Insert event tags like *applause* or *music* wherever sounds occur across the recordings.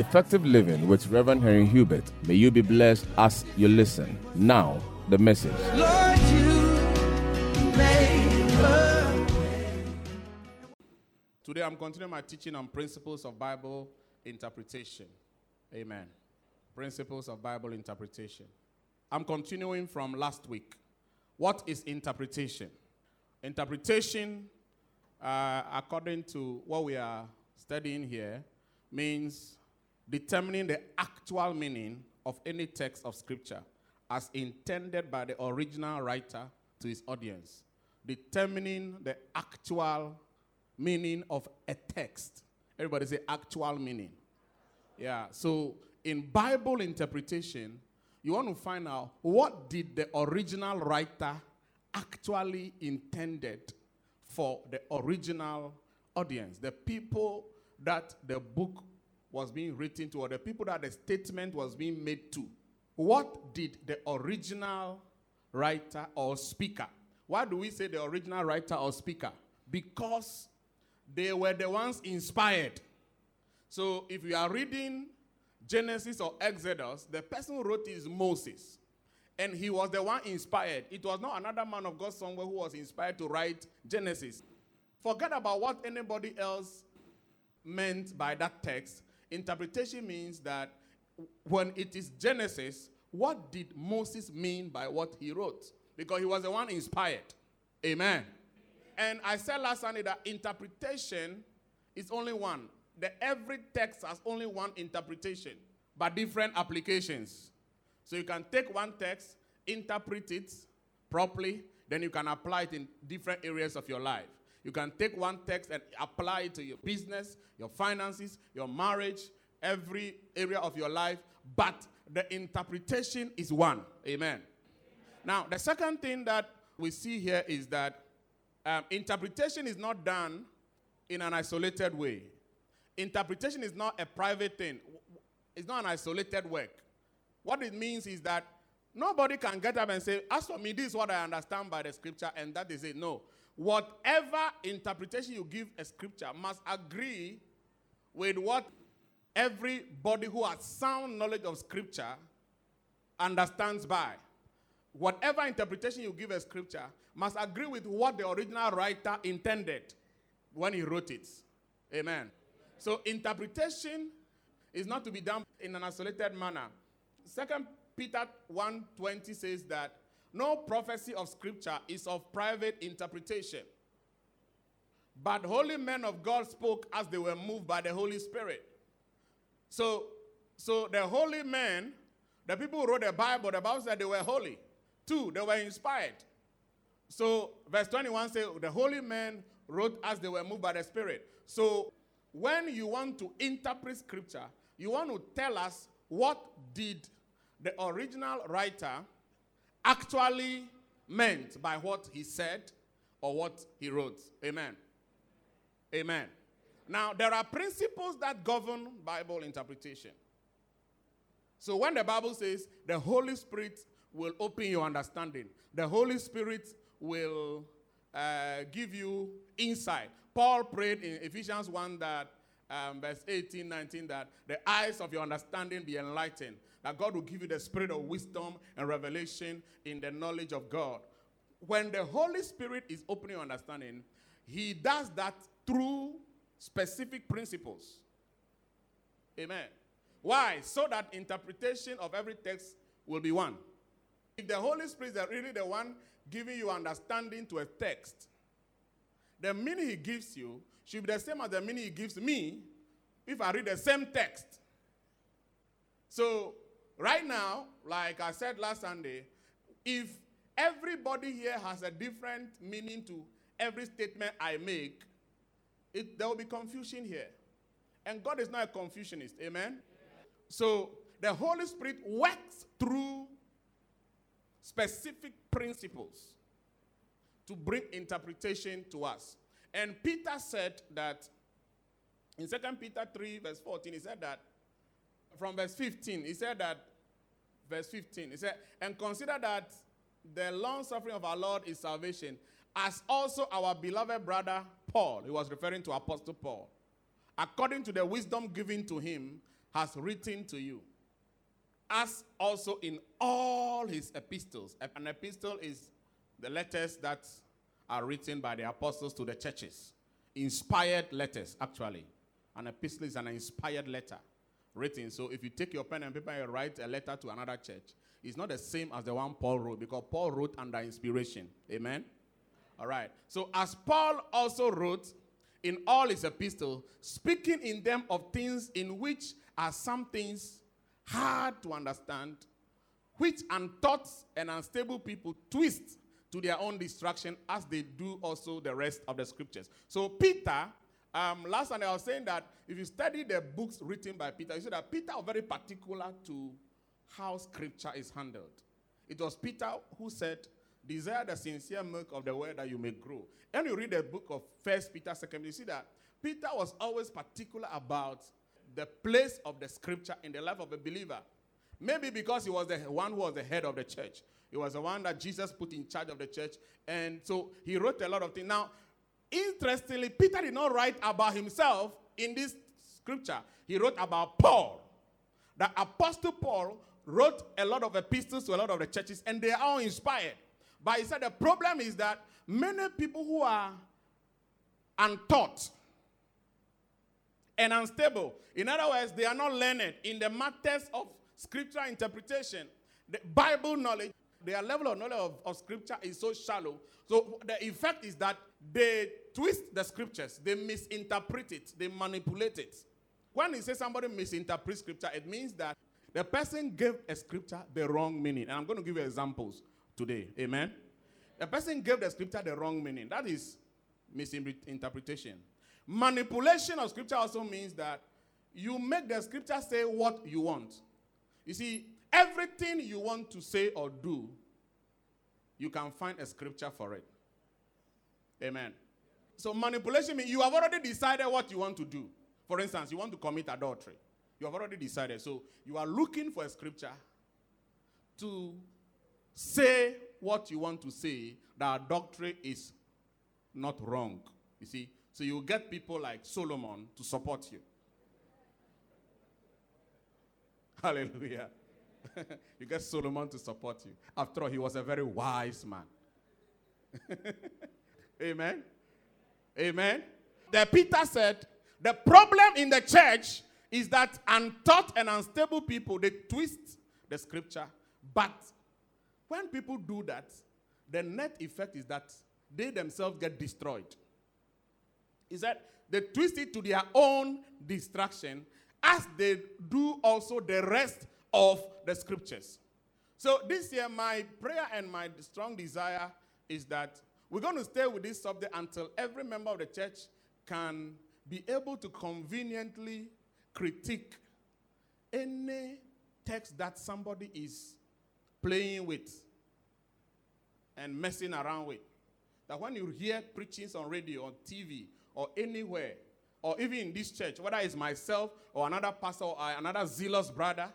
Effective Living with Reverend Henry Hubert. May you be blessed as you listen. Now, the message. Lord, you Today I'm continuing my teaching on principles of Bible interpretation. Amen. Principles of Bible interpretation. I'm continuing from last week. What is interpretation? Interpretation, uh, according to what we are studying here, means determining the actual meaning of any text of Scripture as intended by the original writer to his audience. Determining the actual meaning of a text. Everybody say actual meaning. Yeah. So in Bible interpretation, you want to find out what did the original writer actually intended for the original audience, the people that the book was being written to, or the people that the statement was being made to. What did the original writer or speaker? Why do we say the original writer or speaker? Because they were the ones inspired. So if you are reading Genesis or Exodus, the person who wrote is Moses. And he was the one inspired. It was not another man of God somewhere who was inspired to write Genesis. Forget about what anybody else meant by that text. Interpretation means that when it is Genesis, what did Moses mean by what he wrote? Because he was the one inspired. Amen. And I said last Sunday that interpretation is only one. The every text has only one interpretation, but different applications. So you can take one text, interpret it properly, then you can apply it in different areas of your life. You can take one text and apply it to your business, your finances, your marriage, every area of your life, but the interpretation is one. Amen. Now, the second thing that we see here is that um, interpretation is not done in an isolated way. Interpretation is not a private thing, it's not an isolated work. What it means is that nobody can get up and say, As for me, this is what I understand by the scripture, and that is it. No. Whatever interpretation you give a scripture must agree with what everybody who has sound knowledge of scripture understands by. Whatever interpretation you give a scripture must agree with what the original writer intended when he wrote it. Amen. So interpretation is not to be done in an isolated manner. Second Peter 1:20 says that no prophecy of scripture is of private interpretation. But holy men of God spoke as they were moved by the Holy Spirit. So, so the holy men, the people who wrote the Bible, the Bible said they were holy. Two, they were inspired. So, verse 21 says, the holy men wrote as they were moved by the Spirit. So, when you want to interpret scripture, you want to tell us what did the original writer actually meant by what he said or what he wrote. Amen. Amen. Now, there are principles that govern Bible interpretation. So, when the Bible says the Holy Spirit will open your understanding, the Holy Spirit will uh, give you insight. Paul prayed in Ephesians 1 that, um, verse 18, 19, that the eyes of your understanding be enlightened, that God will give you the spirit of wisdom and revelation in the knowledge of God. When the Holy Spirit is opening your understanding, He does that through specific principles. Amen. Why? So that interpretation of every text will be one. If the Holy Spirit is really the one giving you understanding to a text, the meaning he gives you should be the same as the meaning he gives me if I read the same text. So, right now, like I said last Sunday, if everybody here has a different meaning to every statement I make, it, there will be confusion here. And God is not a confusionist. Amen? So the Holy Spirit works through specific principles to bring interpretation to us. And Peter said that in 2 Peter 3, verse 14, he said that from verse 15, he said that, verse 15, he said, and consider that the long suffering of our Lord is salvation, as also our beloved brother Paul, he was referring to Apostle Paul, according to the wisdom given to him, has written to you, as also in all his epistles. An epistle is the letters that are written by the apostles to the churches. Inspired letters, actually. An epistle is an inspired letter written. So if you take your pen and paper and write a letter to another church, it's not the same as the one Paul wrote because Paul wrote under inspiration. Amen? All right. So as Paul also wrote in all his epistles, speaking in them of things in which are some things hard to understand, which untaught and unstable people twist to their own destruction as they do also the rest of the scriptures. So Peter, um, last time I was saying that if you study the books written by Peter, you see that Peter was very particular to how scripture is handled. It was Peter who said, Desire the sincere milk of the word that you may grow. And you read the book of First Peter, Second, you see that Peter was always particular about the place of the scripture in the life of a believer. Maybe because he was the one who was the head of the church. He was the one that Jesus put in charge of the church. And so he wrote a lot of things. Now, interestingly, Peter did not write about himself in this scripture. He wrote about Paul. The Apostle Paul wrote a lot of epistles to a lot of the churches, and they are all inspired. But he said the problem is that many people who are untaught and unstable, in other words, they are not learned in the matters of scripture interpretation, the Bible knowledge, their level of knowledge of, of scripture is so shallow. So the effect is that they twist the scriptures, they misinterpret it, they manipulate it. When you say somebody misinterprets scripture, it means that the person gave a scripture the wrong meaning. And I'm going to give you examples today. Amen. The person gave the scripture the wrong meaning. That is misinterpretation. Manipulation of scripture also means that you make the scripture say what you want. You see, everything you want to say or do, you can find a scripture for it. Amen. So manipulation means you have already decided what you want to do. For instance, you want to commit adultery. You have already decided. So you are looking for a scripture to say what you want to say that adultery is not wrong. You see? So you get people like Solomon to support you. *laughs* Hallelujah. *laughs* you get Solomon to support you. After all, he was a very wise man. *laughs* Amen. Amen. The Peter said, the problem in the church is that untaught and unstable people they twist the scripture. But when people do that, the net effect is that they themselves get destroyed. Is that they twist it to their own destruction as they do also the rest of the scriptures. So this year, my prayer and my strong desire is that we're going to stay with this subject until every member of the church can be able to conveniently critique any text that somebody is playing with and messing around with. That when you hear preachings on radio, on TV, or anywhere, or even in this church, whether it's myself or another pastor or another zealous brother,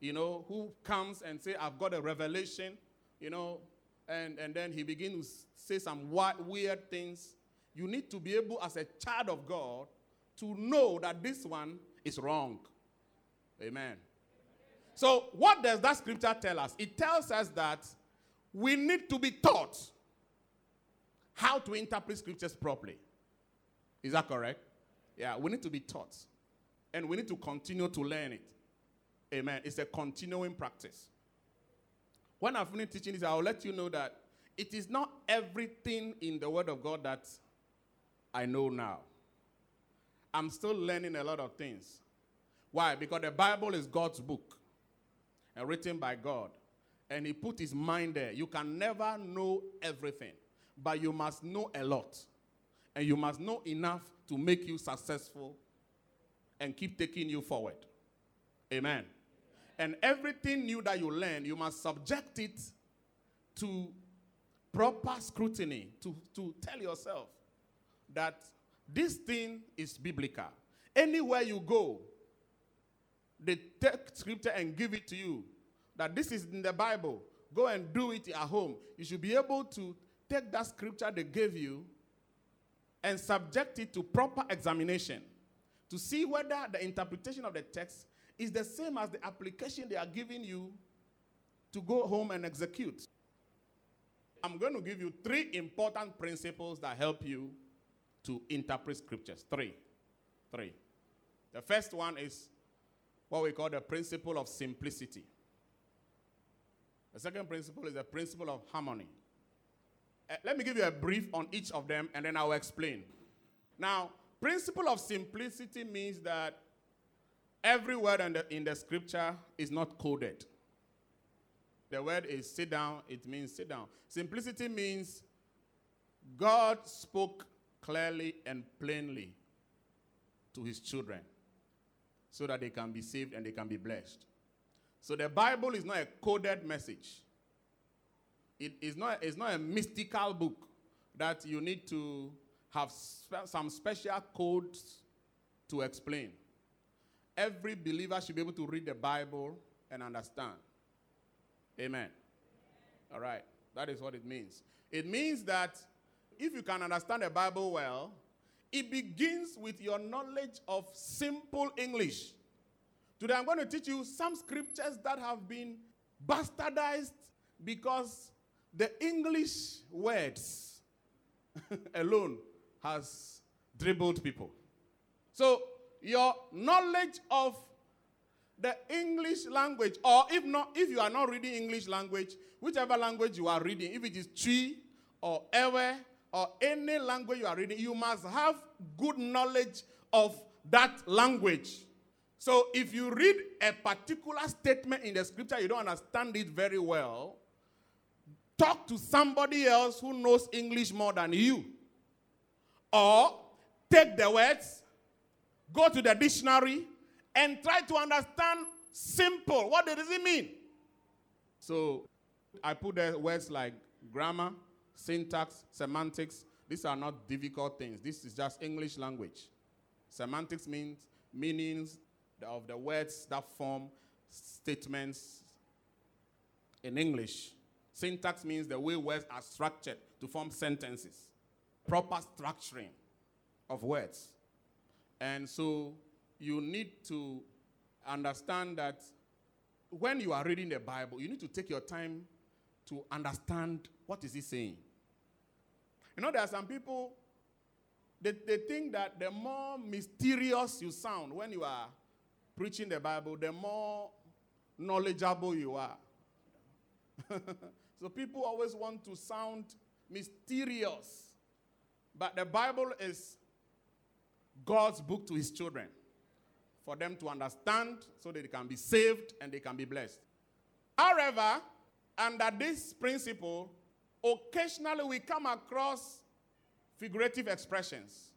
you know, who comes and say, I've got a revelation, you know, and, and then he begins to say some weird things. You need to be able, as a child of God, to know that this one is wrong. Amen. So, what does that scripture tell us? It tells us that we need to be taught how to interpret scriptures properly. Is that correct? Yeah, we need to be taught. And we need to continue to learn it. Amen. It's a continuing practice. When I finish teaching this, I'll let you know that it is not everything in the Word of God that I know now. I'm still learning a lot of things. Why? Because the Bible is God's book and written by God. And He put His mind there. You can never know everything, but you must know a lot. And you must know enough to make you successful and keep taking you forward. Amen. And everything new that you learn, you must subject it to proper scrutiny to, to tell yourself that this thing is biblical. Anywhere you go, they take scripture and give it to you. That this is in the Bible. Go and do it at home. You should be able to take that scripture they gave you and subject it to proper examination to see whether the interpretation of the text is the same as the application they are giving you to go home and execute. I'm going to give you three important principles that help you to interpret scriptures. Three. Three. The first one is what we call the principle of simplicity. The second principle is the principle of harmony. Uh, let me give you a brief on each of them and then I'll explain. Now, principle of simplicity means that every word in the, in the scripture is not coded. The word is sit down, it means sit down. Simplicity means God spoke clearly and plainly to his children so that they can be saved and they can be blessed. So the Bible is not a coded message. It is not, it's not a mystical book that you need to have spe- some special codes to explain. Every believer should be able to read the Bible and understand. Amen. All right. That is what it means. It means that if you can understand the Bible well, it begins with your knowledge of simple English. Today I'm going to teach you some scriptures that have been bastardized because the English words *laughs* alone has dribbled people. So your knowledge of the English language, or if not, if you are not reading English language, whichever language you are reading, if it is Twi or Ewe or any language you are reading, you must have good knowledge of that language. So if you read a particular statement in the scripture, you don't understand it very well, talk to somebody else who knows English more than you. Or take the words, go to the dictionary, and try to understand simple. What does it mean? So I put the words like grammar, syntax, semantics. These are not difficult things. This is just English language. Semantics means meanings of the words that form statements in English. Syntax means the way words are structured to form sentences, proper structuring of words. And so you need to understand that when you are reading the Bible, you need to take your time to understand what is he saying. You know, there are some people, they, they think that the more mysterious you sound when you are preaching the Bible, the more knowledgeable you are. *laughs* so people always want to sound mysterious. But the Bible is God's book to his children for them to understand so that they can be saved and they can be blessed. However, under this principle, occasionally we come across figurative expressions.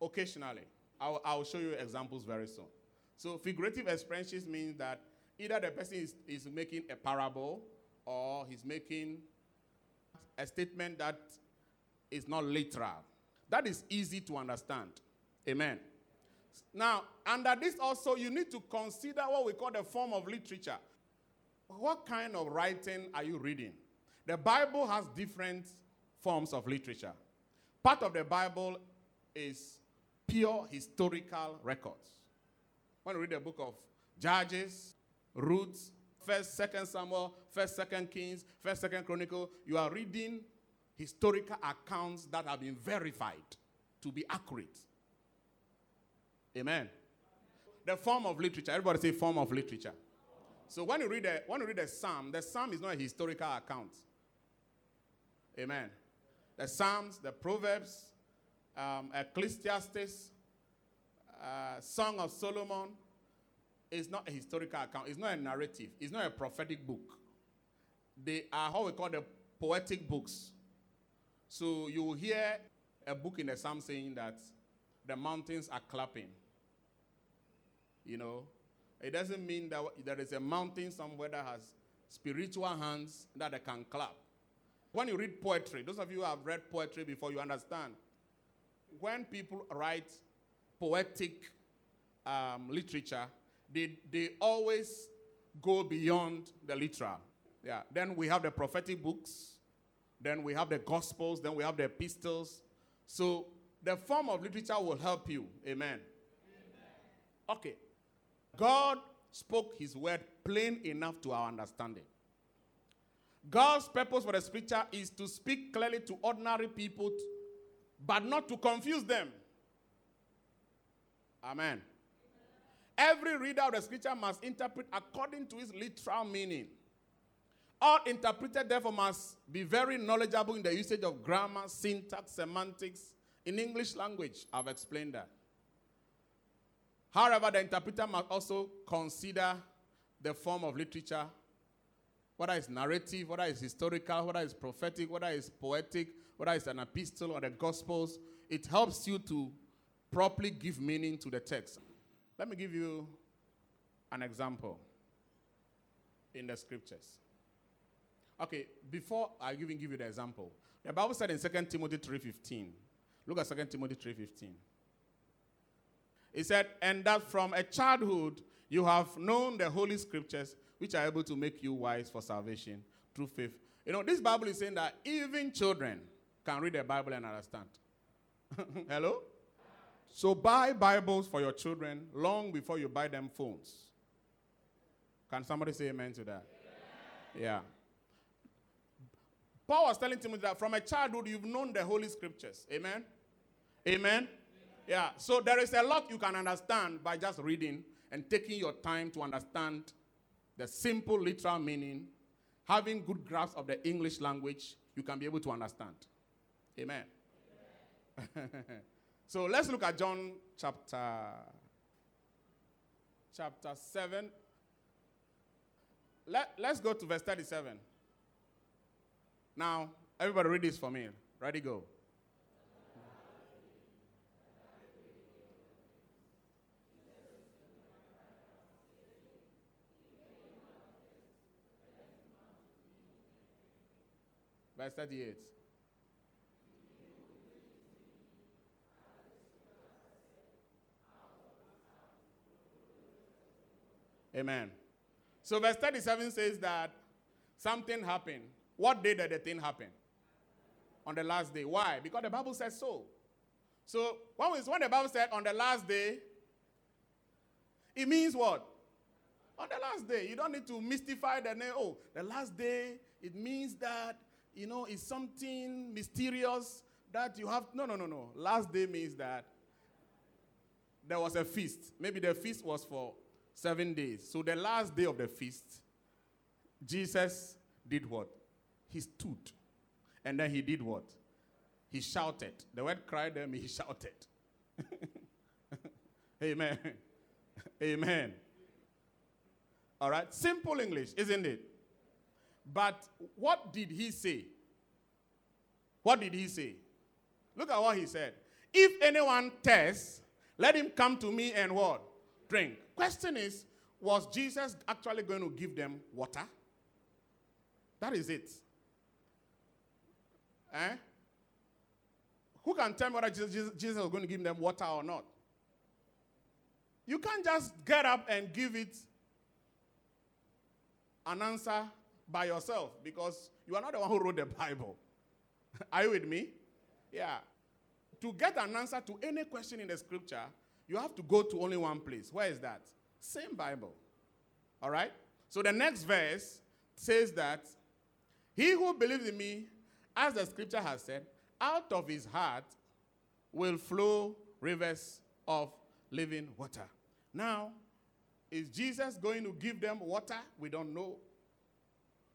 Occasionally. I'll, I'll show you examples very soon. So, figurative expressions means that either the person is, is making a parable or he's making a statement that is not literal. That is easy to understand. Amen. Now, under this also, you need to consider what we call the form of literature. What kind of writing are you reading? The Bible has different forms of literature. Part of the Bible is pure historical records. When you read the book of Judges, Ruth, First, Second Samuel, First, Second Kings, First, Second Chronicle, you are reading historical accounts that have been verified to be accurate. Amen. The form of literature. Everybody say form of literature. So when you read a when you read a psalm, the psalm is not a historical account. Amen. The psalms, the proverbs, um, Ecclesiastes, uh, Song of Solomon, is not a historical account. It's not a narrative. It's not a prophetic book. They are how we call the poetic books. So you hear a book in the psalm saying that the mountains are clapping. You know, it doesn't mean that there is a mountain somewhere that has spiritual hands that they can clap. When you read poetry, those of you who have read poetry before, you understand. When people write poetic um, literature, they, they always go beyond the literal. Yeah. Then we have the prophetic books, then we have the gospels, then we have the epistles. So the form of literature will help you. Amen. Amen. Okay. God spoke his word plain enough to our understanding. God's purpose for the scripture is to speak clearly to ordinary people, but not to confuse them. Amen. Every reader of the scripture must interpret according to its literal meaning. All interpreted, therefore, must be very knowledgeable in the usage of grammar, syntax, semantics in English language. I've explained that. However, the interpreter must also consider the form of literature, whether it's narrative, whether it's historical, whether it's prophetic, whether it's poetic, whether it's an epistle or the gospels. It helps you to properly give meaning to the text. Let me give you an example in the scriptures. Okay, before I even give you the example, the Bible said in 2 Timothy 3:15. Look at 2 Timothy 3:15. It said, "And that from a childhood you have known the holy scriptures, which are able to make you wise for salvation through faith." You know, this Bible is saying that even children can read the Bible and understand. *laughs* Hello? So buy Bibles for your children long before you buy them phones. Can somebody say amen to that? Amen. Yeah. Paul was telling Timothy that from a childhood you've known the Holy Scriptures. Amen? Amen? Yeah. So there is a lot you can understand by just reading and taking your time to understand the simple literal meaning, having good grasp of the English language, you can be able to understand. Amen. Amen. *laughs* So let's look at John chapter chapter 7. Let, let's go to verse 37. Now, everybody read this for me. Ready, go. Verse 38. Amen. So verse 37 says that something happened. What day did the thing happen? On the last day. Why? Because the Bible says so. So when, when the Bible said on the last day, it means what? On the last day. You don't need to mystify the name. Oh, the last day, it means that, you know, it's something mysterious that you have. No, no, no, no. Last day means that there was a feast. Maybe the feast was for seven days. So the last day of the feast, Jesus did what? He stood. And then he did what? He shouted. The word cried them, he *laughs* shouted. Amen. *laughs* Amen. All right. Simple English, isn't it? But what did he say? What did he say? Look at what he said. If anyone tests, let him come to me and what? Drink. Question is, was Jesus actually going to give them water? That is it. Eh? Who can tell me whether Jesus, Jesus was going to give them water or not? You can't just get up and give it an answer by yourself because you are not the one who wrote the Bible. *laughs* are you with me? Yeah. To get an answer to any question in the scripture, you have to go to only one place. Where is that? Same Bible. All right? So the next verse says that he who believes in me, as the scripture has said, out of his heart will flow rivers of living water. Now, is Jesus going to give them water? We don't know.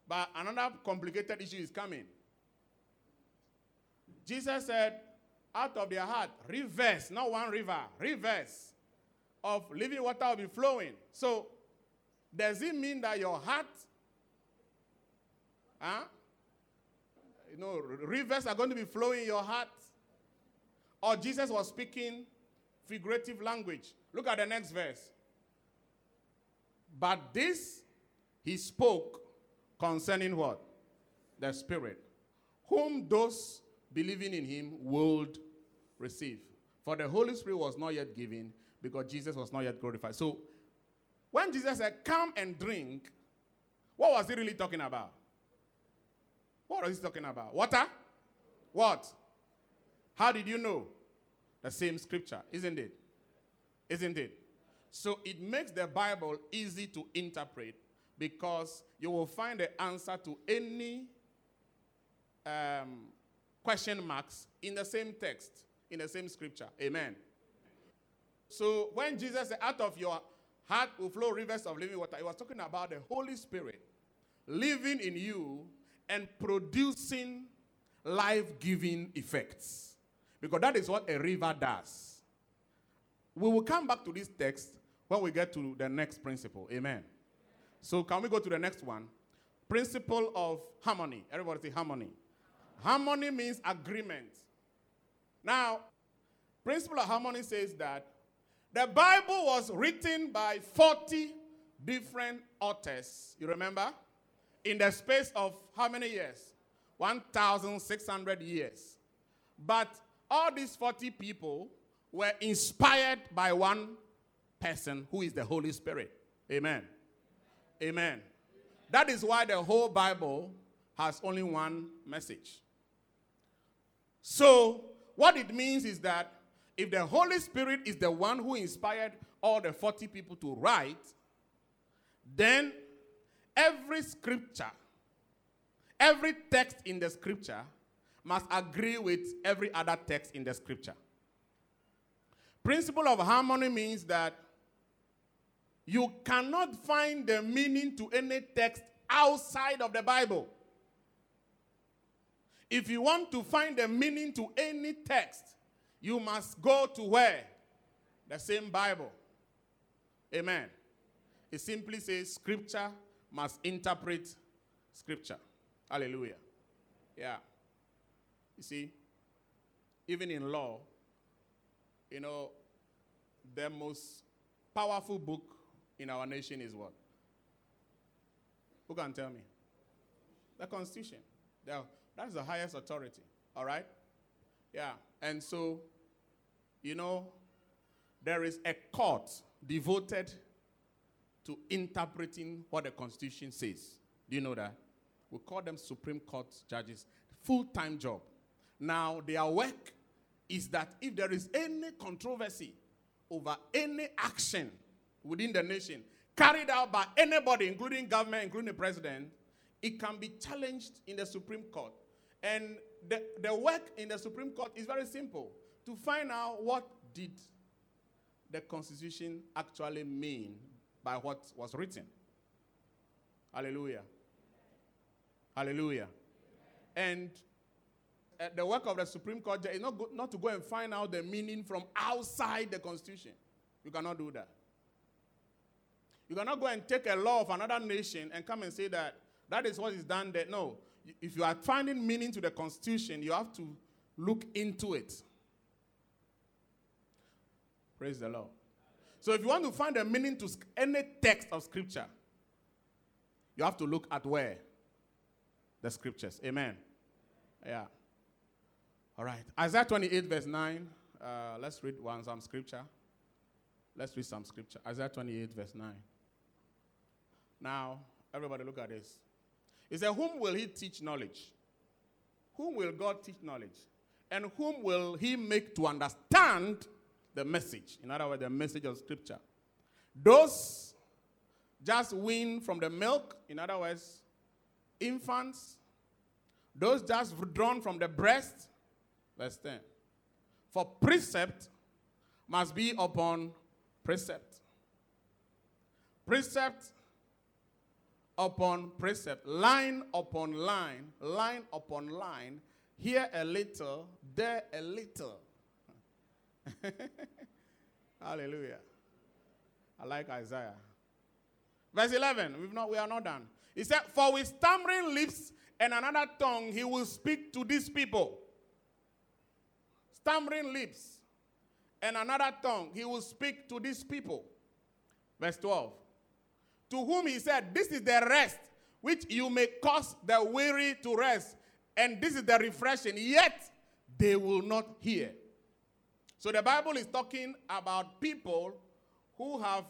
But another complicated issue is coming. Jesus said, out of their heart, rivers, not one river, rivers of living water will be flowing. So, does it mean that your heart, huh? You know, rivers are going to be flowing in your heart? Or Jesus was speaking figurative language. Look at the next verse. But this he spoke concerning what? The Spirit, whom those believing in him would receive. For the Holy Spirit was not yet given because Jesus was not yet glorified. So when Jesus said, Come and drink, what was he really talking about? What was he talking about? Water? What? How did you know? The same scripture, isn't it? Isn't it? So it makes the Bible easy to interpret because you will find the answer to any um, question marks in the same text, in the same scripture. Amen. So when Jesus said, out of your heart will flow rivers of living water, he was talking about the Holy Spirit living in you and producing life giving effects. Because that is what a river does. We will come back to this text when we get to the next principle. Amen. So, can we go to the next one? Principle of harmony. Everybody say harmony. Harmony means agreement. Now, principle of harmony says that the Bible was written by 40 different authors. You remember? In the space of how many years? 1,600 years. But all these 40 people were inspired by one person who is the Holy Spirit. Amen. Amen. That is why the whole Bible has only one message. So, what it means is that if the Holy Spirit is the one who inspired all the 40 people to write, then every scripture, every text in the scripture must agree with every other text in the scripture. Principle of harmony means that you cannot find the meaning to any text outside of the Bible. If you want to find the meaning to any text, you must go to where? The same Bible. Amen. It simply says scripture must interpret scripture. Hallelujah. Yeah. You see, even in law, you know, the most powerful book in our nation is what? Who can tell me? The Constitution. That's the highest authority. All right? Yeah. And so, you know, there is a court devoted to interpreting what the Constitution says. Do you know that? We call them Supreme Court judges. Full time job. Now, their work is that if there is any controversy over any action within the nation carried out by anybody, including government, including the president, it can be challenged in the Supreme Court. And the, the work in the Supreme Court is very simple to find out what did the Constitution actually mean by what was written. Hallelujah. Hallelujah. And uh, the work of the Supreme Court is not, go, not to go and find out the meaning from outside the Constitution. You cannot do that. You cannot go and take a law of another nation and come and say that that is what is done there. No. If you are finding meaning to the Constitution, you have to look into it. Praise the Lord. So if you want to find a meaning to any text of Scripture, you have to look at where? The Scriptures. Amen. Yeah. All right. Isaiah 28, verse 9. Uh, let's read one some scripture. Let's read some scripture. Isaiah 28, verse 9. Now, everybody look at this. He said, Whom will he teach knowledge? Whom will God teach knowledge? And whom will he make to understand the message? In other words, the message of scripture. Those just weaned from the milk, in other words, infants, those just drawn from the breast, verse 10. For precept must be upon precept. Precept upon precept, line upon line, line upon line, here a little, there a little. *laughs* Hallelujah. I like Isaiah. Verse 11, we've not, we are not done. He said, For with stammering lips and another tongue he will speak to these people. Stammering lips and another tongue he will speak to these people. Verse 12 to whom he said, This is the rest which you may cause the weary to rest, and this is the refreshing, yet they will not hear. So the Bible is talking about people who have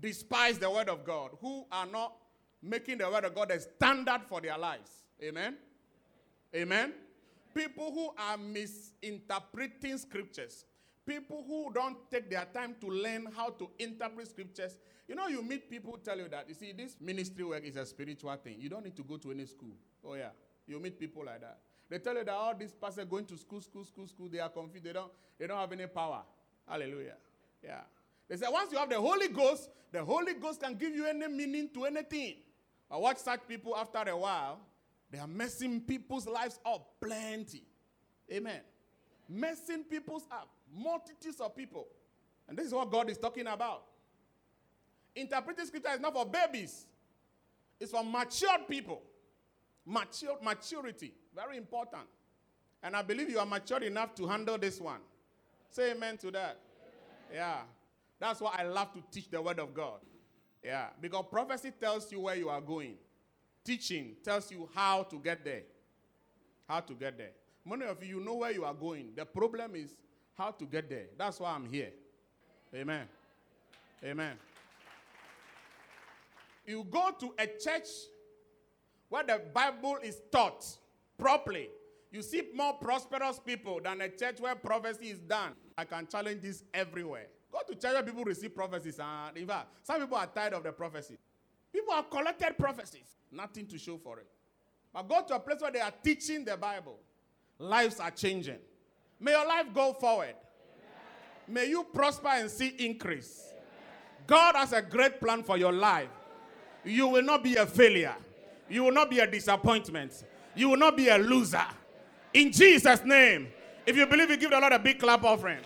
despised the word of God, who are not making the word of God a standard for their lives. Amen? Amen? People who are misinterpreting scriptures, People who don't take their time to learn how to interpret scriptures. You know, you meet people tell you that, you see, this ministry work is a spiritual thing. You don't need to go to any school. Oh, yeah. You meet people like that. They tell you that all these pastors going to school, school, school, school, they are confused. They don't, they don't have any power. Hallelujah. Yeah. They say once you have the Holy Ghost, the Holy Ghost can give you any meaning to anything. I watch such people after a while, they are messing people's lives up plenty. Amen. Messing people's up. Multitudes of people. And this is what God is talking about. Interpreting scripture is not for babies, it's for matured people. Mature, maturity. Very important. And I believe you are mature enough to handle this one. Say amen to that. Amen. Yeah. That's why I love to teach the word of God. Yeah. Because prophecy tells you where you are going, teaching tells you how to get there. How to get there. Many of you, you know where you are going. The problem is how to get there. That's why I'm here. Amen. Amen. You go to a church where the Bible is taught properly. You see more prosperous people than a church where prophecy is done. I can challenge this everywhere. Go to church where people receive prophecies. And in fact, some people are tired of the prophecy. People have collected prophecies, nothing to show for it. But go to a place where they are teaching the Bible. Lives are changing. May your life go forward. Amen. May you prosper and see increase. Amen. God has a great plan for your life. You will not be a failure. You will not be a disappointment. You will not be a loser. In Jesus' name. If you believe, you give the Lord a big clap offering.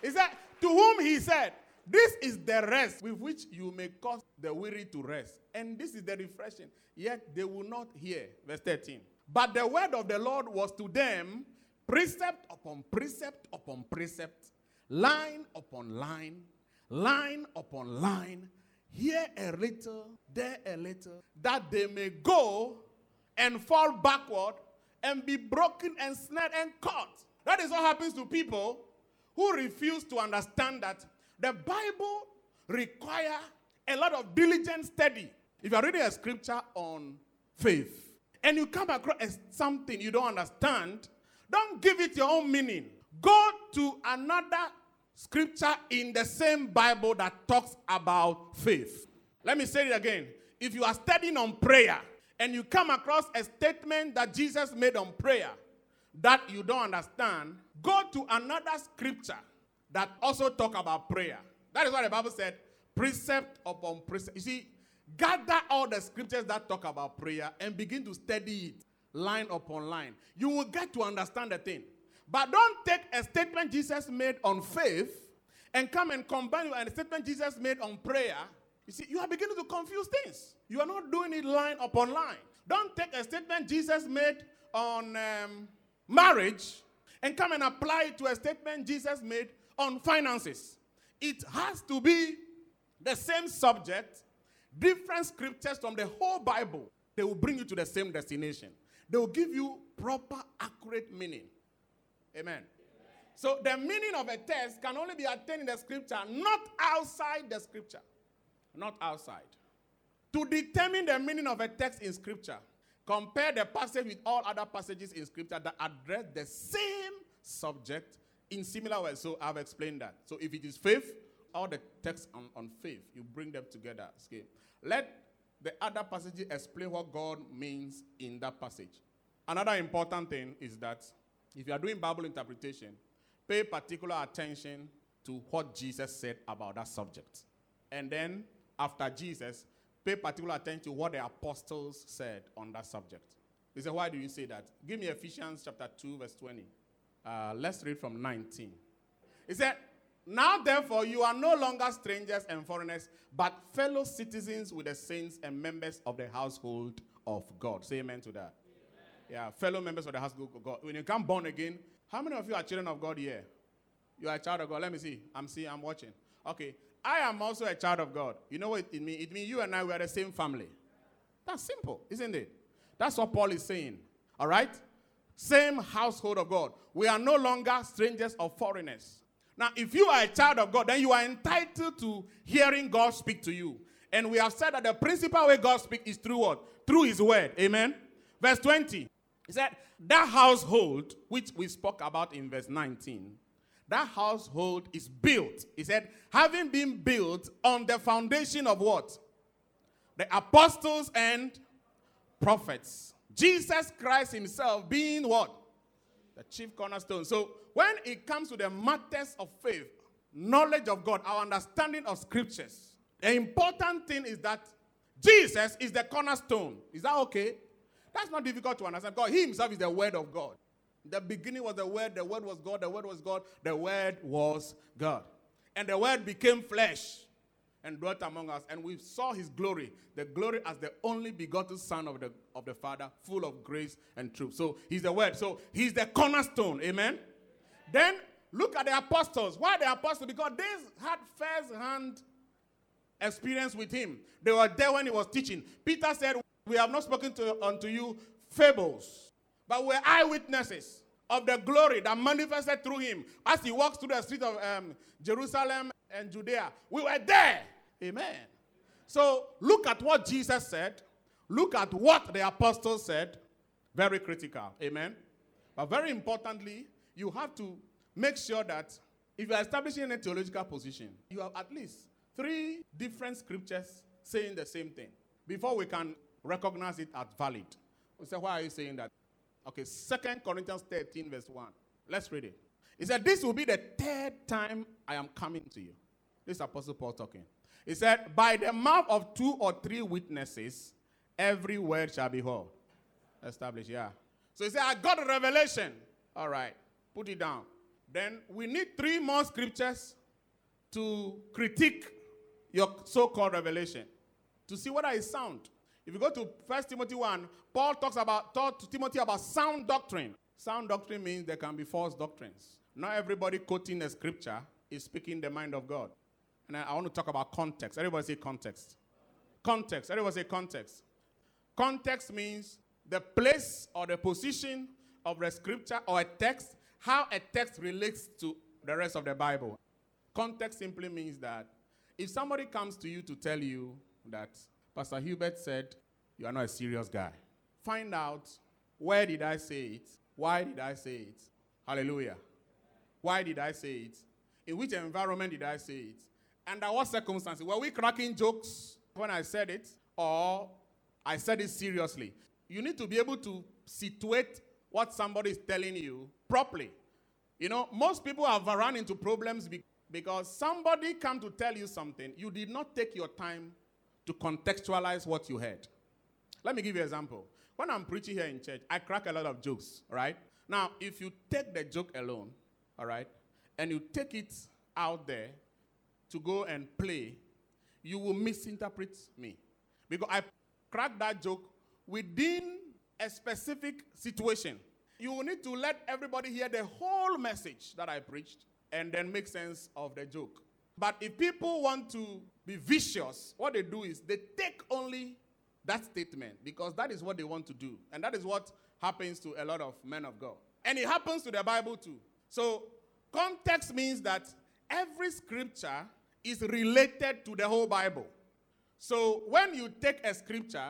He said, To whom he said, This is the rest with which you may cause the weary to rest. And this is the refreshing. Yet they will not hear. Verse 13. But the word of the Lord was to them precept upon precept upon precept, line upon line, line upon line, here a little, there a little, that they may go and fall backward and be broken and snared and caught. That is what happens to people who refuse to understand that the Bible require a lot of diligent study. If you're reading a scripture on faith and you come across something you don't understand, don't give it your own meaning. Go to another scripture in the same Bible that talks about faith. Let me say it again. If you are studying on prayer and you come across a statement that Jesus made on prayer that you don't understand, go to another scripture that also talk about prayer. That is what the Bible said, precept upon precept. You see, gather all the scriptures that talk about prayer and begin to study it line upon line. You will get to understand the thing. But don't take a statement Jesus made on faith and come and combine it with a statement Jesus made on prayer. You see, you are beginning to confuse things. You are not doing it line upon line. Don't take a statement Jesus made on um, marriage and come and apply it to a statement Jesus made on finances. It has to be the same subject, different scriptures from the whole Bible. They will bring you to the same destination. They will give you proper, accurate meaning. Amen. So the meaning of a text can only be attained in the scripture, not outside the scripture. Not outside. To determine the meaning of a text in scripture, compare the passage with all other passages in scripture that address the same subject in similar ways. So I've explained that. So if it is faith, all the texts on, on faith, you bring them together. Okay. Let the other passages explain what God means in that passage. Another important thing is that if you are doing Bible interpretation, pay particular attention to what Jesus said about that subject. And then, after Jesus, pay particular attention to what the apostles said on that subject. He said, Why do you say that? Give me Ephesians chapter 2, verse 20. Uh, let's read from 19. He said, Now therefore, you are no longer strangers and foreigners, but fellow citizens with the saints and members of the household of God. Say amen to that. Yeah, fellow members of the household of God. When you come born again, how many of you are children of God here? You are a child of God. Let me see. I'm seeing, I'm watching. Okay. I am also a child of God. You know what it means? It means you and I we are the same family. That's simple, isn't it? That's what Paul is saying. All right? Same household of God. We are no longer strangers or foreigners. Now, if you are a child of God, then you are entitled to hearing God speak to you. And we have said that the principal way God speaks is through what? Through his word. Amen. Verse 20. He said, That household, which we spoke about in verse 19, that household is built. He said, having been built on the foundation of what? The apostles and prophets. Jesus Christ himself being what? The chief cornerstone. So when it comes to the matters of faith, knowledge of God, our understanding of scriptures, the important thing is that Jesus is the cornerstone. Is that okay? That's not difficult to understand. God, He Himself is the Word of God. The beginning was the Word, the Word was God, the Word was God, the Word was God. And the Word became flesh and dwelt among us, and we saw His glory, the glory as the only begotten Son of the, of the Father, full of grace and truth. So He's the Word. So He's the cornerstone. Amen? Then look at the apostles. Why the apostles? Because they had first hand experience with him. They were there when he was teaching. Peter said, We have not spoken to, unto you fables, but we're eyewitnesses of the glory that manifested through him as he walks through the street of um, Jerusalem and Judea. We were there. Amen. So look at what Jesus said. Look at what the apostles said. Very critical. Amen. But very importantly, you have to make sure that if you are establishing a theological position, you have at least three different scriptures saying the same thing before we can recognize it as valid. We say, why are you saying that? Okay, Second Corinthians 13, verse 1. Let's read it. He said, This will be the third time I am coming to you. This is Apostle Paul talking. He said, By the mouth of two or three witnesses, every word shall be heard. Established, yeah. So he said, I got a revelation. All right, put it down. Then we need three more scriptures to critique your so-called revelation to see whether it's sound. If you go to 1 Timothy 1, Paul talks about talk to Timothy about sound doctrine. Sound doctrine means there can be false doctrines. Not everybody quoting a scripture is speaking the mind of God. And I, I want to talk about context. Everybody say context. Context. Everybody say context. Context means the place or the position of the scripture or a text, how a text relates to the rest of the Bible. Context simply means that if somebody comes to you to tell you that Pastor Hubert said you are not a serious guy, find out where did I say it? Why did I say it? Hallelujah. Why did I say it? In which environment did I say it? Under what circumstances? Were we cracking jokes when I said it? Or I said it seriously? You need to be able to situate what somebody is telling you properly. You know, most people have run into problems because somebody come to tell you something, you did not take your time to contextualize what you heard. Let me give you an example. When I'm preaching here in church, I crack a lot of jokes, right? Now, if you take the joke alone, all right, and you take it out there to go and play, you will misinterpret me. Because I crack that joke within a specific situation. You will need to let everybody hear the whole message that I preached and then make sense of the joke. But if people want to be vicious, what they do is they take only that statement because that is what they want to do. And that is what happens to a lot of men of God. And it happens to the Bible too. So, context means that every scripture is related to the whole Bible. So, when you take a scripture,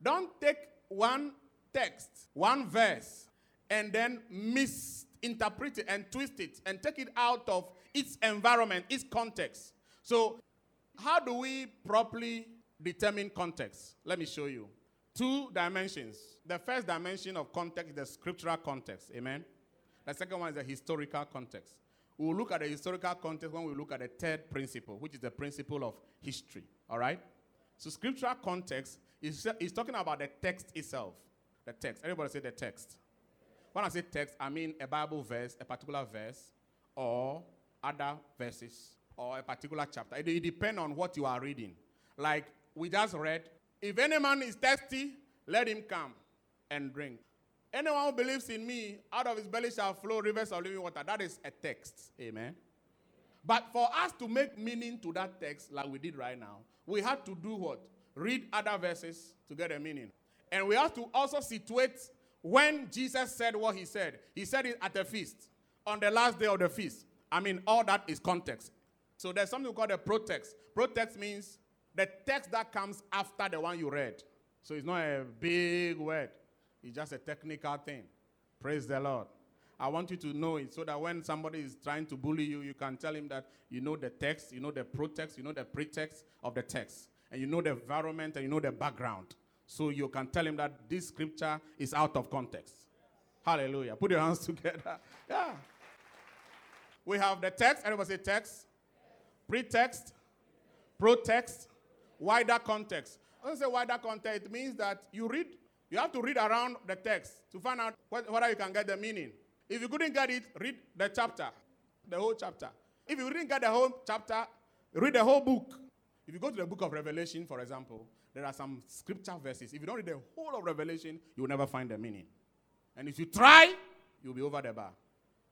don't take one text, one verse, and then misinterpret it and twist it and take it out of its environment, its context. So, how do we properly determine context? Let me show you. Two dimensions. The first dimension of context is the scriptural context. Amen. The second one is the historical context. We will look at the historical context when we look at the third principle, which is the principle of history. All right? So, scriptural context is, is talking about the text itself. The text. Everybody say the text. When I say text, I mean a Bible verse, a particular verse, or other verses, or a particular chapter. It, it depends on what you are reading. Like we just read, if any man is thirsty, let him come and drink. Anyone who believes in me, out of his belly shall flow rivers of living water. That is a text. Amen. But for us to make meaning to that text, like we did right now, we had to do what? Read other verses to get a meaning. And we have to also situate when Jesus said what he said, he said it at a feast, on the last day of the feast. I mean, all that is context. So there's something called a protext. Protext means the text that comes after the one you read. So it's not a big word, it's just a technical thing. Praise the Lord. I want you to know it so that when somebody is trying to bully you, you can tell him that you know the text, you know the protext, you know the pretext of the text, and you know the environment and you know the background. So you can tell him that this scripture is out of context. Hallelujah. Put your hands *laughs* together. Yeah. We have the text. Everybody say text. Pretext. Protext. Wider context. When I say wider context, it means that you read, you have to read around the text to find out whether you can get the meaning. If you couldn't get it, read the chapter, the whole chapter. If you didn't get the whole chapter, read the whole book. If you go to the book of Revelation, for example, there are some scripture verses. If you don't read the whole of Revelation, you will never find the meaning. And if you try, you'll be over the bar.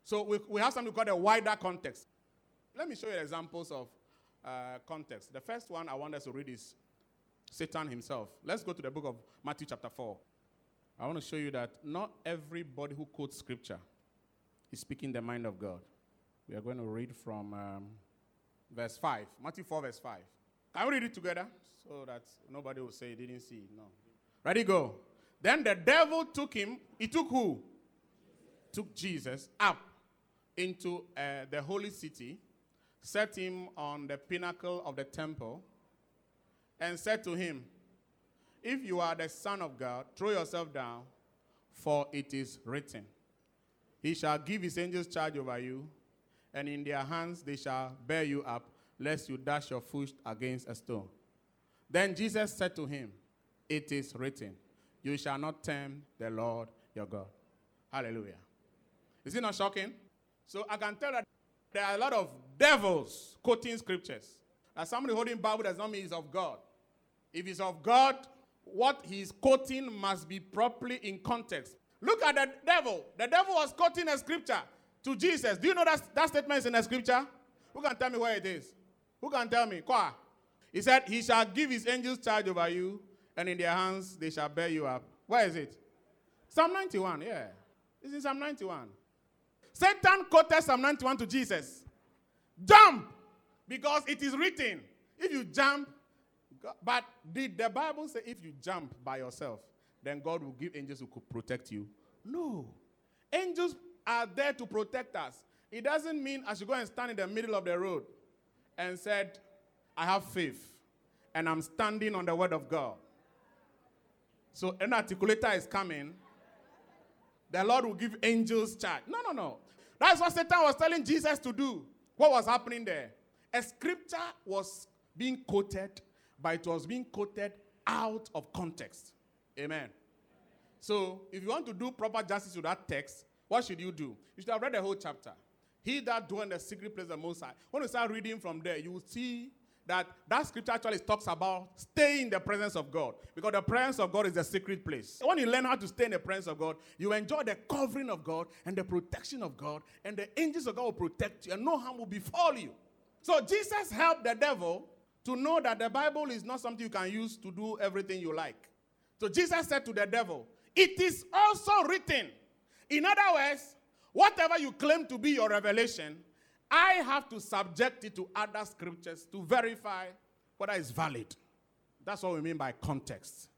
So we, we have something called a wider context. Let me show you examples of uh, context. The first one I want us to read is Satan himself. Let's go to the book of Matthew, chapter 4. I want to show you that not everybody who quotes scripture is speaking the mind of God. We are going to read from um, verse 5. Matthew 4, verse 5. Can we read it together so that nobody will say he didn't see it? No. Ready, go. Then the devil took him. He took who? Took Jesus up into uh, the holy city, set him on the pinnacle of the temple, and said to him, If you are the Son of God, throw yourself down, for it is written, He shall give his angels charge over you, and in their hands they shall bear you up, lest you dash your foot against a stone. Then Jesus said to him, It is written, You shall not tempt the Lord your God. Hallelujah. Is it not shocking? So I can tell that there are a lot of devils quoting scriptures. That somebody holding Bible does not mean it's of God. If it's of God, what he's quoting must be properly in context. Look at the devil. The devil was quoting a scripture to Jesus. Do you know that that statement is in the scripture? Who can tell me where it is? Who can tell me? Kwa. He said, He shall give his angels charge over you, and in their hands they shall bear you up. Where is it? Psalm 91, yeah. It's in Psalm 91. Satan quoted Psalm 91 to Jesus. Jump! Because it is written. If you jump, but did the Bible say if you jump by yourself, then God will give angels who could protect you? No. Angels are there to protect us. It doesn't mean I should go and stand in the middle of the road and said, I have faith and I'm standing on the word of God. So an articulator is coming. The Lord will give angels charge. No, no, no. That's what Satan was telling Jesus to do. What was happening there? A scripture was being quoted, but it was being quoted out of context. Amen. So, if you want to do proper justice to that text, what should you do? You should have read the whole chapter. He that dwell in the secret place of the Most High. When you start reading from there, you will see that that scripture actually talks about staying in the presence of God because the presence of God is a secret place. When you learn how to stay in the presence of God, you enjoy the covering of God and the protection of God, and the angels of God will protect you, and no harm will befall you. So Jesus helped the devil to know that the Bible is not something you can use to do everything you like. So Jesus said to the devil, It is also written. In other words, whatever you claim to be your revelation, I have to subject it to other scriptures to verify whether it's valid. That's what we mean by context.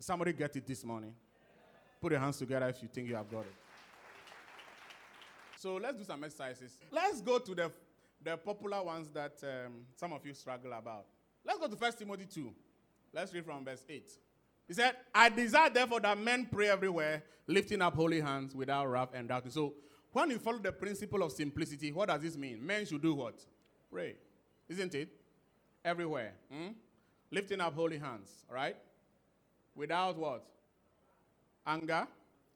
Somebody get it this morning? Put your hands together if you think you have got it. So let's do some exercises. Let's go to the, the popular ones that um, some of you struggle about. Let's go to 1 Timothy 2. Let's read from verse 8. He said, I desire therefore that men pray everywhere, lifting up holy hands without wrath and doubting. So when you follow the principle of simplicity, what does this mean? Men should do what? Pray. Isn't it? Everywhere. Hmm? Lifting up holy hands, right? Without what? Anger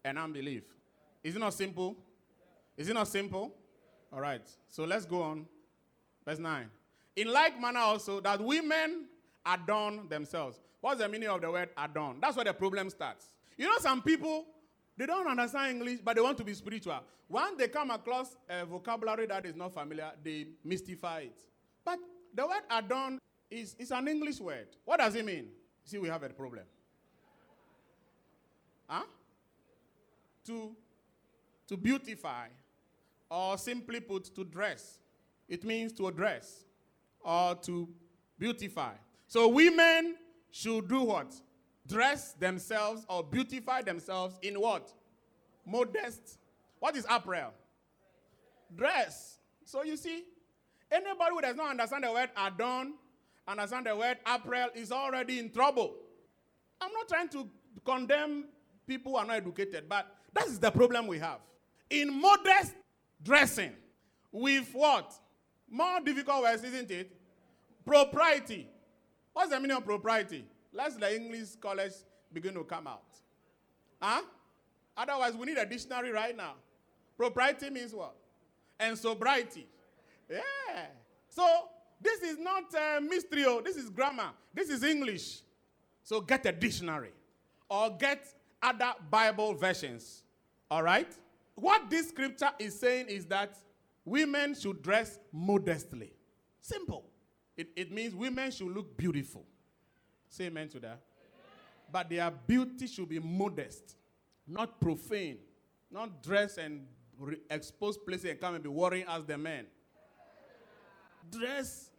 and unbelief. Is it not simple? Is it not simple? All right. So let's go on. Verse 9. In like manner also, that women adorn themselves. What's the meaning of the word adorn? That's where the problem starts. You know, some people, they don't understand English, but they want to be spiritual. When they come across a vocabulary that is not familiar, they mystify it. But the word adorn is, is an English word. What does it mean? See, we have a problem. Huh? To, to beautify, or simply put, to dress. It means to address or to beautify. So women should do what? Dress themselves or beautify themselves in what? Modest. What is apparel? dress. So you see, anybody who does not understand the word adorn, understand the word apparel, is already in trouble. I'm not trying to condemn people who are not educated, but that is the problem we have. In modest dressing, with what? More difficult words, isn't it? Propriety. What's the meaning of propriety? Let's the English college begin to come out. Huh? Otherwise, we need a dictionary right now. Propriety means what? And sobriety. Yeah. So, this is not uh, mystery, oh. this is grammar. This is English. So, get a dictionary or get other Bible versions. All right? What this scripture is saying is that women should dress modestly. Simple. It, it means women should look beautiful. Say amen to that. But their beauty should be modest, not profane, not dress and re- expose places and come and be worrying as the men. Dress,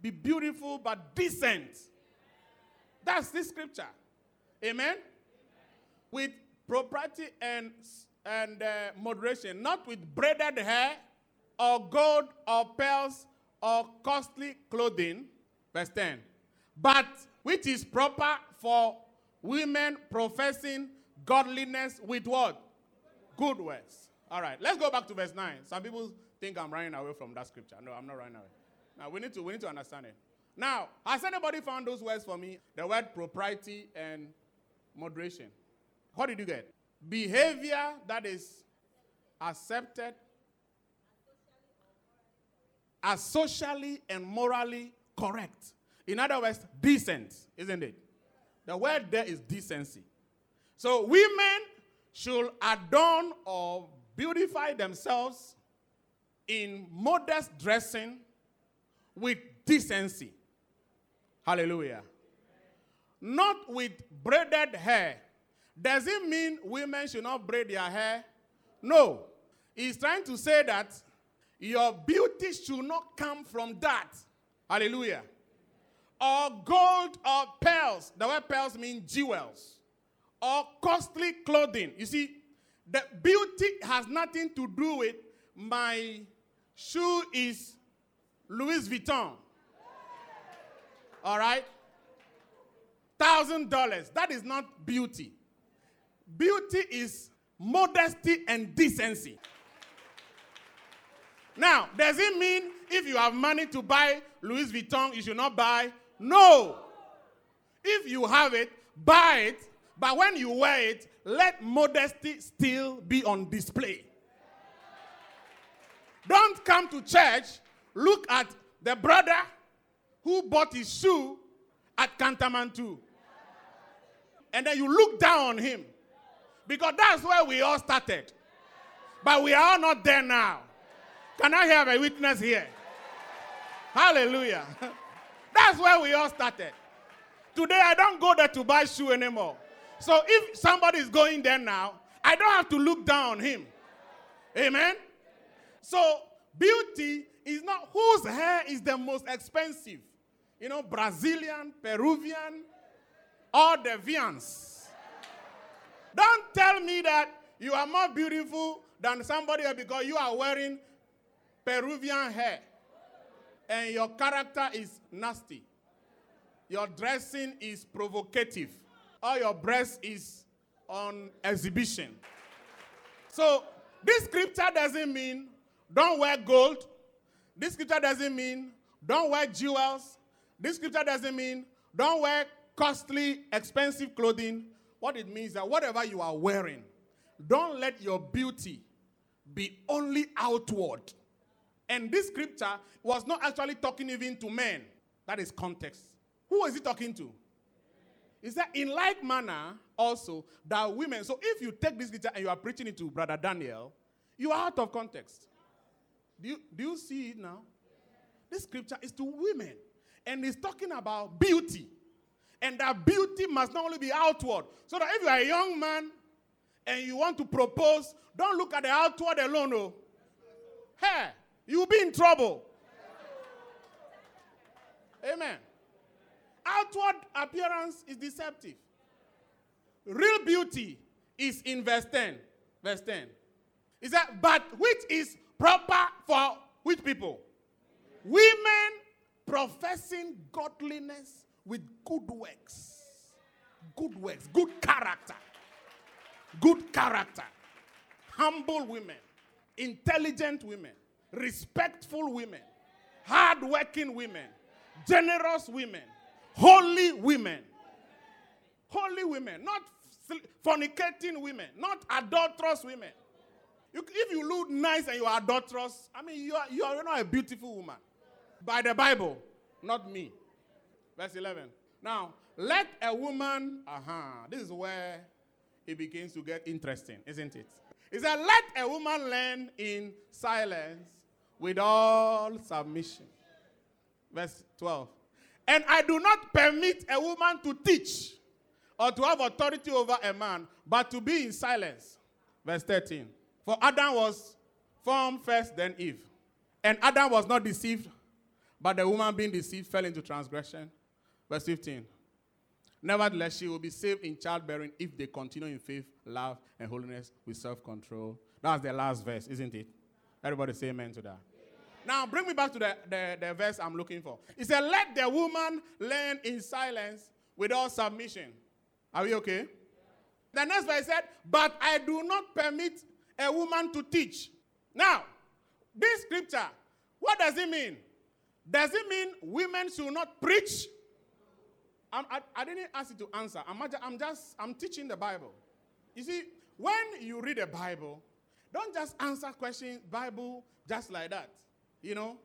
be beautiful but decent. That's the scripture. Amen? With propriety and, and uh, moderation, not with braided hair or gold or pearls or costly clothing. Verse 10. But which is proper for women professing godliness with what? Good words. All right, let's go back to verse 9. Some people think I'm running away from that scripture. No, I'm not running away. Now we need to we need to understand it. Now, has anybody found those words for me? The word propriety and moderation. What did you get? Behavior that is accepted as socially and morally correct. In other words, decent, isn't it? The word there is decency. So women should adorn or beautify themselves in modest dressing with decency. Hallelujah. Not with braided hair. Does it mean women should not braid their hair? No. He's trying to say that your beauty should not come from that. Hallelujah. Or gold or pearls. The word pearls mean jewels. Or costly clothing. You see, the beauty has nothing to do with my shoe is Louis Vuitton. All right? Thousand dollars. That is not beauty. Beauty is modesty and decency. Now, does it mean if you have money to buy Louis Vuitton, you should not buy? No. If you have it, buy it, but when you wear it, let modesty still be on display. Don't come to church, look at the brother who bought his shoe at Kantamanto. And then you look down on him. Because that's where we all started. But we are not there now. Can I have a witness here? Hallelujah. *laughs* That's where we all started. Today, I don't go there to buy shoe anymore. So if somebody is going there now, I don't have to look down on him. Amen? So beauty is not whose hair is the most expensive. You know, Brazilian, Peruvian, or the Vians. Don't tell me that you are more beautiful than somebody because you are wearing Peruvian hair and your character is nasty. Your dressing is provocative. Or your breast is on exhibition. So, this scripture doesn't mean don't wear gold. This scripture doesn't mean don't wear jewels. This scripture doesn't mean don't wear costly, expensive clothing. What it means is that whatever you are wearing, don't let your beauty be only outward. And this scripture was not actually talking even to men. That is context. Who is he talking to? Is that in like manner also that women. So if you take this scripture and you are preaching it to Brother Daniel, you are out of context. Do you, do you see it now? This scripture is to women. And it's talking about beauty. And that beauty must not only be outward. So that if you are a young man and you want to propose, don't look at the outward alone. Oh. Hair, you'll be in trouble. Amen. Outward appearance is deceptive. Real beauty is in verse 10. Verse 10. Is that, but which is proper for which people? Women professing godliness with good works. Good works, good character. Good character. Humble women, intelligent women, respectful women, hardworking women, generous women, holy women. Holy women, not fornicating women, not adulterous women. You, if you look nice and you are adulterous, I mean, you are, you are not a beautiful woman. By the Bible, not me. Verse 11. Now, let a woman, uh huh, this is where it begins to get interesting, isn't it? It said, let a woman learn in silence with all submission. Verse 12. And I do not permit a woman to teach or to have authority over a man, but to be in silence. Verse 13. For Adam was formed first, then Eve. And Adam was not deceived, but the woman being deceived fell into transgression. Verse 15. Nevertheless, she will be saved in childbearing if they continue in faith, love, and holiness with self control. That's the last verse, isn't it? Everybody say amen to that. Now, bring me back to the, the, the verse I'm looking for. It said, Let the woman learn in silence with all submission. Are we okay? The next verse said, But I do not permit a woman to teach. Now, this scripture, what does it mean? Does it mean women should not preach? I, I, didn't ask you to answer. I'm, I'm just, I'm teaching the Bible. You see, when you read the Bible, don't just answer questions, Bible, just like that. You know,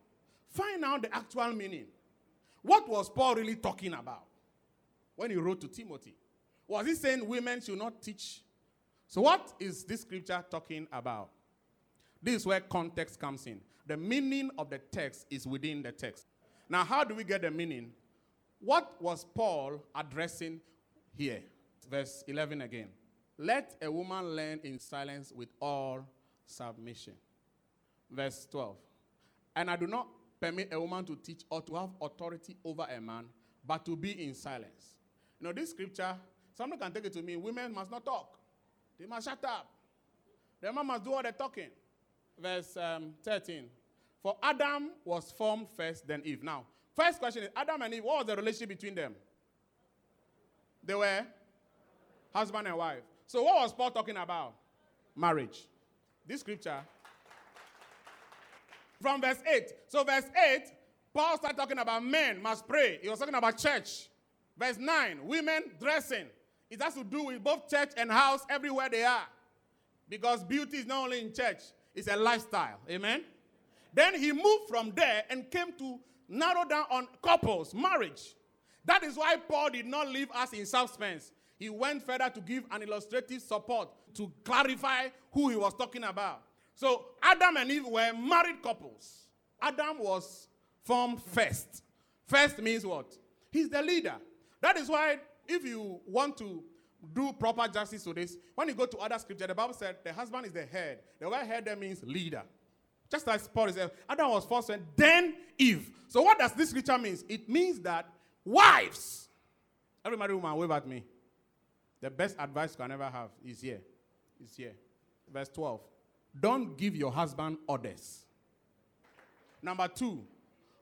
find out the actual meaning. What was Paul really talking about when he wrote to Timothy? Was he saying women should not teach? So, what is this scripture talking about? This is where context comes in. The meaning of the text is within the text. Now, how do we get the meaning? What was Paul addressing here? Verse 11 again. Let a woman learn in silence with all submission. Verse 12. And I do not permit a woman to teach or to have authority over a man, but to be in silence. You know, this scripture Someone can take it to me. Women must not talk. They must shut up. The man must do all the talking. Verse um, 13. For Adam was formed first, then Eve. Now, first question is Adam and Eve, what was the relationship between them? They were husband and wife. So, what was Paul talking about? Marriage. This scripture. From verse 8. So, verse 8, Paul started talking about men must pray. He was talking about church. Verse 9, women dressing. It has to do with both church and house everywhere they are. Because beauty is not only in church, it's a lifestyle. Amen? Then he moved from there and came to narrow down on couples, marriage. That is why Paul did not leave us in suspense. He went further to give an illustrative support to clarify who he was talking about. So, Adam and Eve were married couples. Adam was formed first. First means what? He's the leader. That is why if you want to do proper justice to this, when you go to other scripture, the Bible said the husband is the head. The word head there means leader. Just as Paul said, Adam was first, and then Eve. So what does this scripture mean? It means that wives, every married woman, wave at me. The best advice you can ever have is here. Is here. Verse 12. Don't give your husband orders. Number two,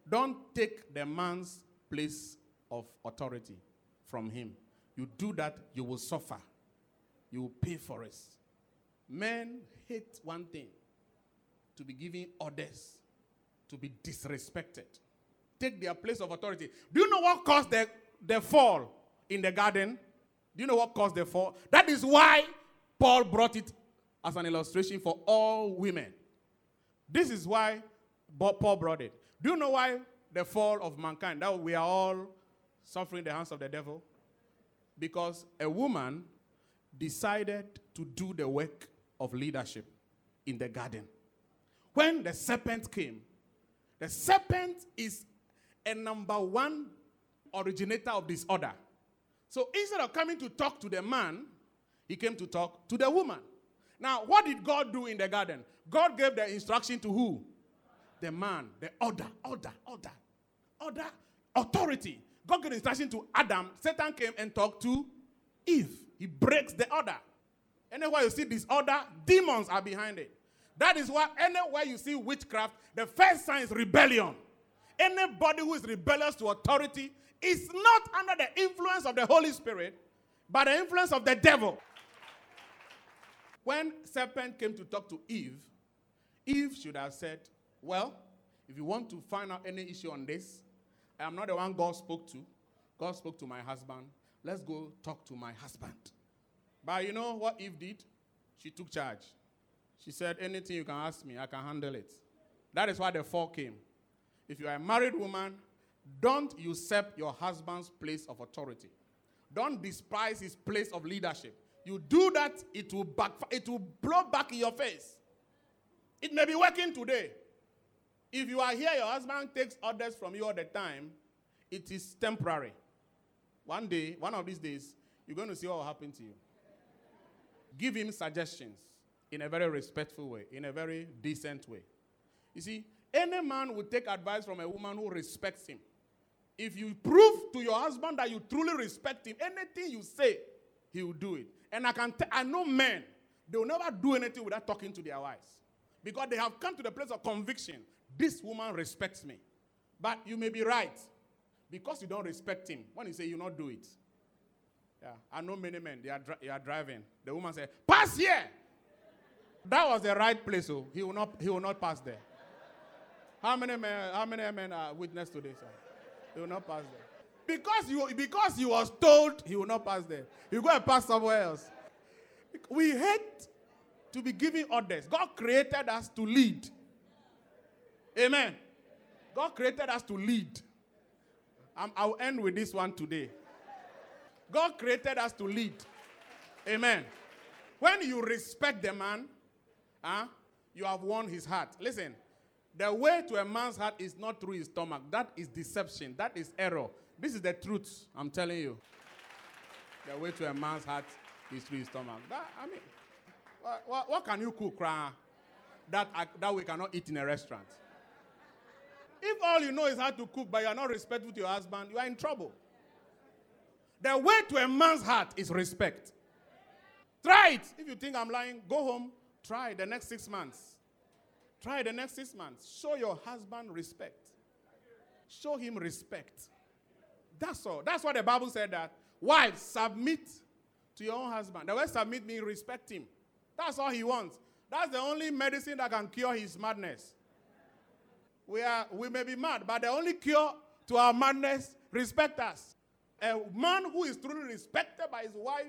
don't take the man's place of authority from him. You do that, you will suffer. You will pay for it. Men hate one thing to be giving orders, to be disrespected. Take their place of authority. Do you know what caused the, the fall in the garden? Do you know what caused the fall? That is why Paul brought it as an illustration for all women. This is why Paul brought it. Do you know why the fall of mankind? That we are all suffering the hands of the devil? Because a woman decided to do the work of leadership in the garden. When the serpent came, the serpent is a number one originator of disorder. So instead of coming to talk to the man, he came to talk to the woman. Now, what did God do in the garden? God gave the instruction to who? The man, the order, order, order, order, authority. God gave instruction to Adam. Satan came and talked to Eve. He breaks the order. Anywhere you see disorder, demons are behind it. That is why anywhere you see witchcraft, the first sign is rebellion. Anybody who is rebellious to authority is not under the influence of the Holy Spirit, but the influence of the devil. When serpent came to talk to Eve, Eve should have said, Well, if you want to find out any issue on this, I am not the one God spoke to. God spoke to my husband. Let's go talk to my husband. But you know what Eve did? She took charge. She said, Anything you can ask me, I can handle it. That is why the fall came. If you are a married woman, don't usurp your husband's place of authority. Don't despise his place of leadership. You do that, it will back, it will blow back in your face. It may be working today. If you are here, your husband takes orders from you all the time, it is temporary. One day, one of these days, you're going to see what will happen to you. Give him suggestions in a very respectful way, in a very decent way. You see, any man will take advice from a woman who respects him. If you prove to your husband that you truly respect him, anything you say, he will do it. And I can t- I know men, they will never do anything without talking to their wives. Because they have come to the place of conviction. This woman respects me. But you may be right. Because you don't respect him. When you say you not do it. Yeah. I know many men, they are, dri- they are driving. The woman said, Pass here. That was the right place, so he will not, he will not pass there. How many men, how many men are witness to this? Oh? He will not pass there. Because you because he was told he will not pass there. He will go and pass somewhere else. We hate to be giving orders. God created us to lead. Amen. God created us to lead. I'll end with this one today. God created us to lead. Amen. When you respect the man, huh, you have won his heart. Listen, the way to a man's heart is not through his stomach. That is deception. That is error. This is the truth. I'm telling you. The way to a man's heart is through his stomach. That, I mean, what, what, what can you cook uh, that, that we cannot eat in a restaurant? If all you know is how to cook, but you are not respectful to your husband, you are in trouble. The way to a man's heart is respect. Try it. If you think I'm lying, go home, try the next six months. Try the next six months. Show your husband respect. Show him respect. That's all. That's what the Bible said that wives submit to your own husband. The word submit means respect him. That's all he wants. That's the only medicine that can cure his madness. We, are, we may be mad, but the only cure to our madness, respect us. A man who is truly respected by his wife,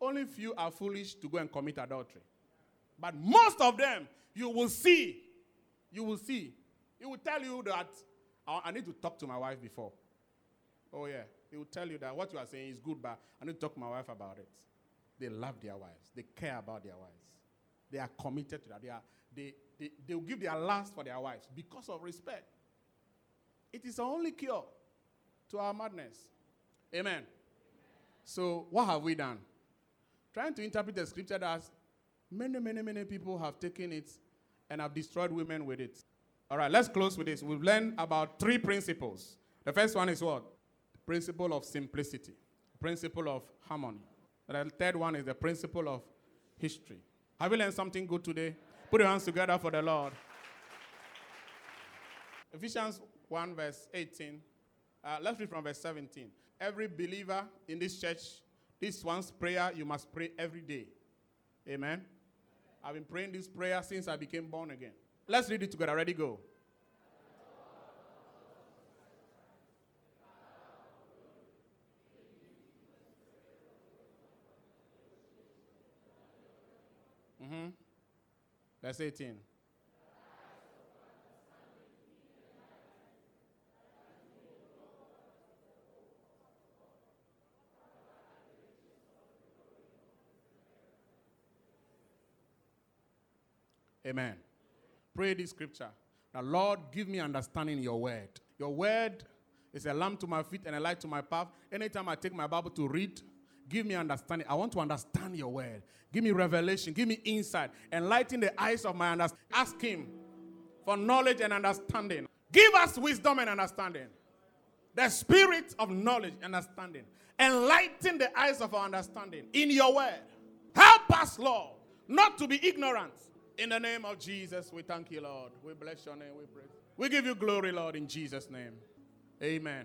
only few are foolish to go and commit adultery. But most of them, you will see, you will see. He will tell you that I I need to talk to my wife before. Oh, yeah. He will tell you that what you are saying is good, but I need to talk to my wife about it. They love their wives, they care about their wives, they are committed to that. They, are, they, they, they will give their last for their wives because of respect. It is the only cure to our madness. Amen. So, what have we done? Trying to interpret the scripture as many, many, many people have taken it and have destroyed women with it. All right, let's close with this. We've learned about three principles. The first one is what? Principle of simplicity, principle of harmony. The third one is the principle of history. Have you learned something good today? Put your hands together for the Lord. Ephesians 1, verse 18. Uh, let's read from verse 17. Every believer in this church, this one's prayer you must pray every day. Amen. I've been praying this prayer since I became born again. Let's read it together. Ready, go. Mm-hmm. Verse 18. Amen. Pray this scripture. Now, Lord, give me understanding your word. Your word is a lamp to my feet and a light to my path. Anytime I take my Bible to read, give me understanding. I want to understand your word. Give me revelation. Give me insight. Enlighten the eyes of my understanding. Ask Him for knowledge and understanding. Give us wisdom and understanding. The spirit of knowledge and understanding. Enlighten the eyes of our understanding in your word. Help us, Lord, not to be ignorant In the name of Jesus, we thank you, Lord. We bless your name. We pray. We give you glory, Lord, in Jesus' name. Amen.